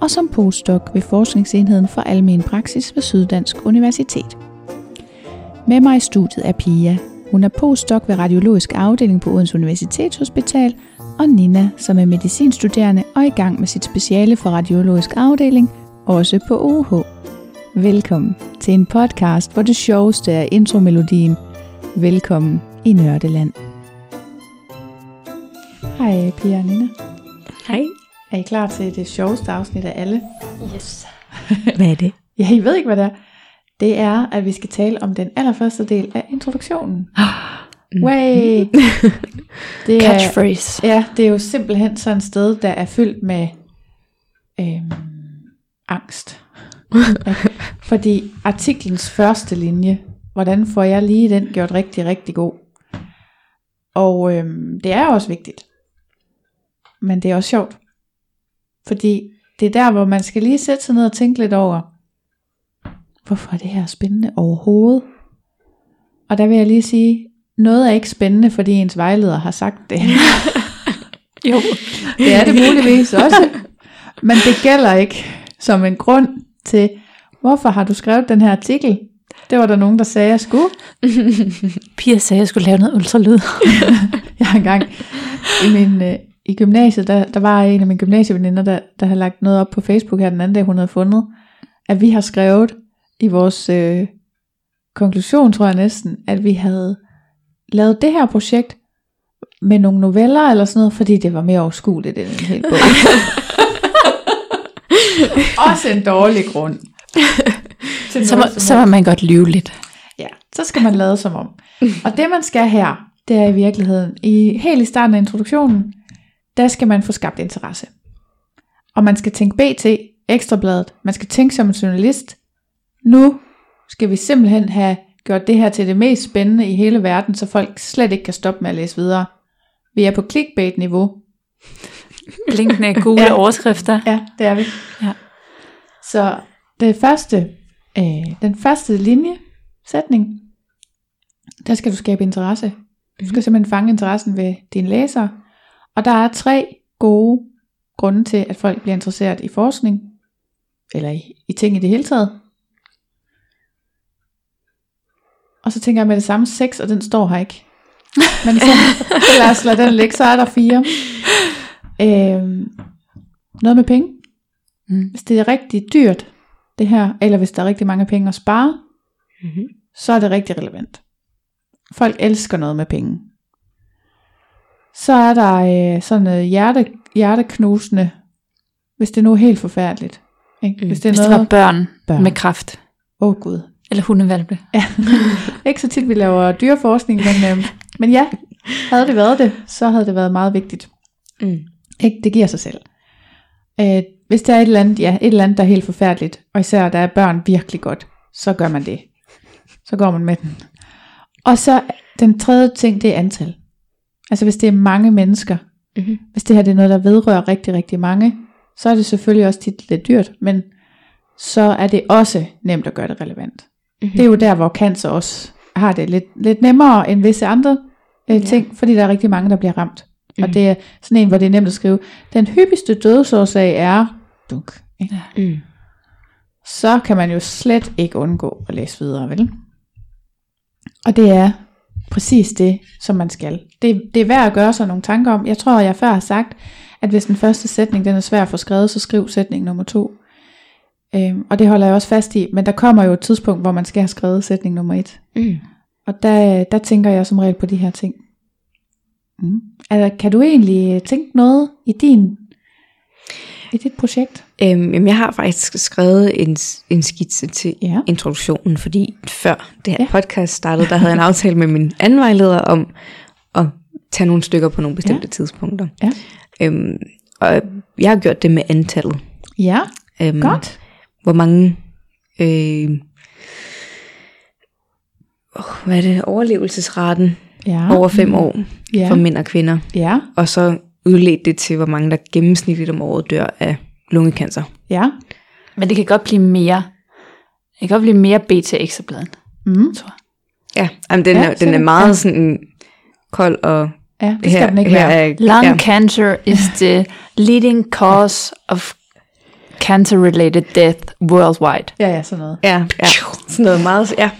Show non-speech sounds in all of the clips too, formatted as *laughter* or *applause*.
og som postdoc ved Forskningsenheden for Almen Praksis ved Syddansk Universitet. Med mig i studiet er Pia. Hun er postdoc ved Radiologisk Afdeling på Odense Universitetshospital, og Nina, som er medicinstuderende og i gang med sit speciale for Radiologisk Afdeling, også på OH. Velkommen til en podcast, hvor det sjoveste er intromelodien. Velkommen i Nørdeland. Hej Pia og Nina. Hej. Er I klar til det sjoveste afsnit af alle? Yes. *laughs* Hvad er det? Ja, I ved ikke, hvad det er. Det er, at vi skal tale om den allerførste del af introduktionen. Way! *laughs* Det er, Catchphrase. ja, det er jo simpelthen sådan et sted, der er fyldt med øhm, angst. *laughs* Fordi artiklens første linje, hvordan får jeg lige den gjort rigtig, rigtig god? Og øhm, det er også vigtigt. Men det er også sjovt. Fordi det er der, hvor man skal lige sætte sig ned og tænke lidt over, hvorfor er det her spændende overhovedet? Og der vil jeg lige sige, noget er ikke spændende, fordi ens vejleder har sagt det. *laughs* Jo. Det er det muligvis også. Men det gælder ikke som en grund til, hvorfor har du skrevet den her artikel? Det var der nogen, der sagde, jeg skulle. *laughs* Pia sagde, at jeg skulle lave noget ultralyd. *laughs* Jeg har engang i, min, øh, i gymnasiet, der, der var en af mine gymnasieveninder, der, der havde lagt noget op på Facebook her den anden dag, hun havde fundet, at vi har skrevet i vores øh, konklusion, tror jeg næsten, at vi havde lavet det her projekt med nogle noveller eller sådan noget, fordi det var mere overskueligt end en hel bog. *laughs* Også en dårlig grund. *laughs* til så, må, så må man godt lyve lidt. Ja, så skal man lade som om. Og det man skal her, det er i virkeligheden, i, helt i starten af introduktionen, der skal man få skabt interesse. Og man skal tænke BT, Ekstrabladet, man skal tænke som en journalist. Nu skal vi simpelthen have gjort det her til det mest spændende i hele verden, så folk slet ikke kan stoppe med at læse videre. Vi er på clickbait-niveau. Blinkende *laughs* gule Ja. overskrifter. Ja, det er vi. Ja. Så det første, øh, den første linje, sætning, der skal du skabe interesse. Du skal simpelthen fange interessen ved dine læsere. Og der er tre gode grunde til, at folk bliver interesseret i forskning, eller i, i ting i det hele taget. Og så tænker jeg med det samme sex, og den står her ikke. Men så, så lad os lade den ligge, så er der fire. Øhm, noget med penge. Mm. Hvis det er rigtig dyrt, det her, eller hvis der er rigtig mange penge at spare, Mm-hmm. så er det rigtig relevant. Folk elsker noget med penge. Så er der øh, sådan noget hjerte, hjerteknusende, hvis det nu er helt forfærdeligt. Ikke? Mm. Hvis det er Hvis det noget, var børn, Børn. med kraft. Åh oh, gud. Eller hundevalpe. Ja. *laughs* ikke så tit vi laver dyreforskning, men, øh, men ja, havde det været det, så havde det været meget vigtigt. Mm. Ikke? Det giver sig selv. Øh, hvis der er et eller, andet, ja, et eller andet, der er helt forfærdeligt, og især der er børn virkelig godt, så gør man det. Så går man med den. Og så den tredje ting, det er antal. Altså hvis det er mange mennesker, Mm-hmm. hvis det her det er noget, der vedrører rigtig, rigtig mange, så er det selvfølgelig også tit lidt dyrt, men så er det også nemt at gøre det relevant. Mm-hmm. Det er jo der, hvor cancer også har det lidt, lidt nemmere end visse andre øh, Ja. ting, fordi der er rigtig mange, der bliver ramt. Mm. Og det er sådan en, hvor det er nemt at skrive, den hyppigste dødsårsag er dunk. Ikke? Mm. Så kan man jo slet ikke undgå at læse videre, vel? Og det er præcis det, som man skal. Det, det er værd at gøre sig nogle tanker om. Jeg tror, jeg før har sagt, at hvis den første sætning den er svær at få skrevet, så skriv sætning nummer to. Øhm, og det holder jeg også fast i, men der kommer jo et tidspunkt, hvor man skal have skrevet sætning nummer et. Mm. Og der, der tænker jeg som regel på de her ting. Mm. Altså, kan du egentlig tænke noget i din i dit projekt? Øhm, jeg har faktisk skrevet en, en skitse til Ja. introduktionen, fordi før det her Ja. podcast startede, der havde jeg en aftale med min anden vejleder om at tage nogle stykker på nogle bestemte Ja. ja. tidspunkter. Ja. Øhm, og jeg har gjort det med antallet. Ja, Øhm, godt. Hvor mange øh, oh, hvad er det, overlevelsesraten Ja. over fem år Ja. for mænd og kvinder. Ja. Og så udledt det til, hvor mange der gennemsnitligt om året dør af lungekancer. Ja. Men det kan godt blive mere. Det kan godt blive mere BTX-bladen, Mm. tror jeg. Ja, jamen, den, Ja, er, den er meget Ja. sådan kold og Ja, det skal her, den ikke her være. er, Lung ja, cancer is *laughs* the leading cause of cancer-related death worldwide. Ja, ja, sådan noget. ja, ja, sådan noget meget, ja.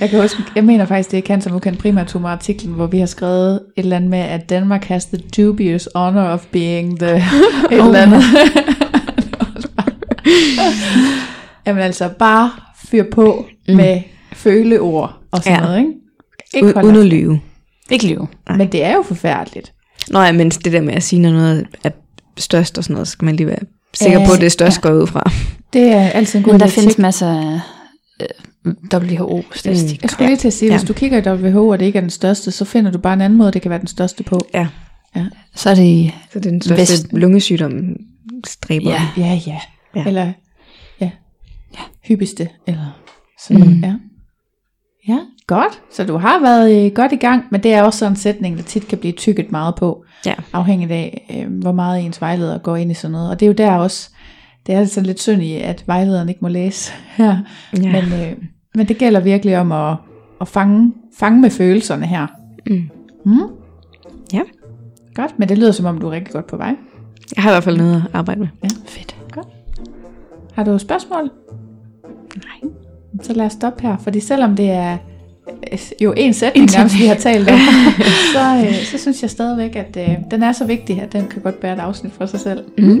Jeg kan huske, jeg mener faktisk, det er cancermukan primatumor artiklen, hvor vi har skrevet et eller andet med, at Danmark has the dubious honor of being the *laughs* et eller andet. *laughs* Jamen altså, bare fyr på mm. med føleord og sådan Ja. noget, ikke? Ikke U- uden at lyve. Ikke lyve. Men det er jo forfærdeligt. Nå ja, men det der med at sige, når noget er størst og sådan noget, så skal man lige være sikker Ja, på, at det er størst ja. går ud fra. Det er altid en god Men der findes masser af øh, WHO-statistik. Jeg skulle lige til at sige, Ja. hvis du kigger i WHO, og det ikke er den største, så finder du bare en anden måde, det kan være den største på. Ja, Så er det så det er den største Vesten. lungesygdom, stræber. Ja. Ja, ja. Ja. ja. Eller, ja, ja. hyppigste, eller sådan Mm. mm. ja. Ja, godt. Så du har været øh, godt i gang, men det er også sådan en sætning, der tit kan blive tykket meget på, Ja. afhængigt af, øh, hvor meget ens vejleder går ind i sådan noget. Og det er jo der også, det er sådan lidt synd i, at vejlederen ikke må læse her. Ja. Men, øh, men det gælder virkelig om at, at fange, fange med følelserne her. Mm. Mm? Ja. Godt, men det lyder som om, du er rigtig godt på vej. Jeg har i hvert fald noget at arbejde med. Ja, fedt. Godt. Har du spørgsmål? Nej. Så lad os stoppe her, fordi selvom det er øh, jo en sætning, nærmest, vi har talt om, *laughs* *laughs* så, øh, så synes jeg stadigvæk, at øh, den er så vigtig, at den kan godt bære et afsnit for sig selv. Mm.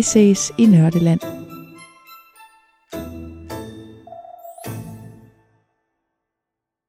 Vi ses i Nørdeland.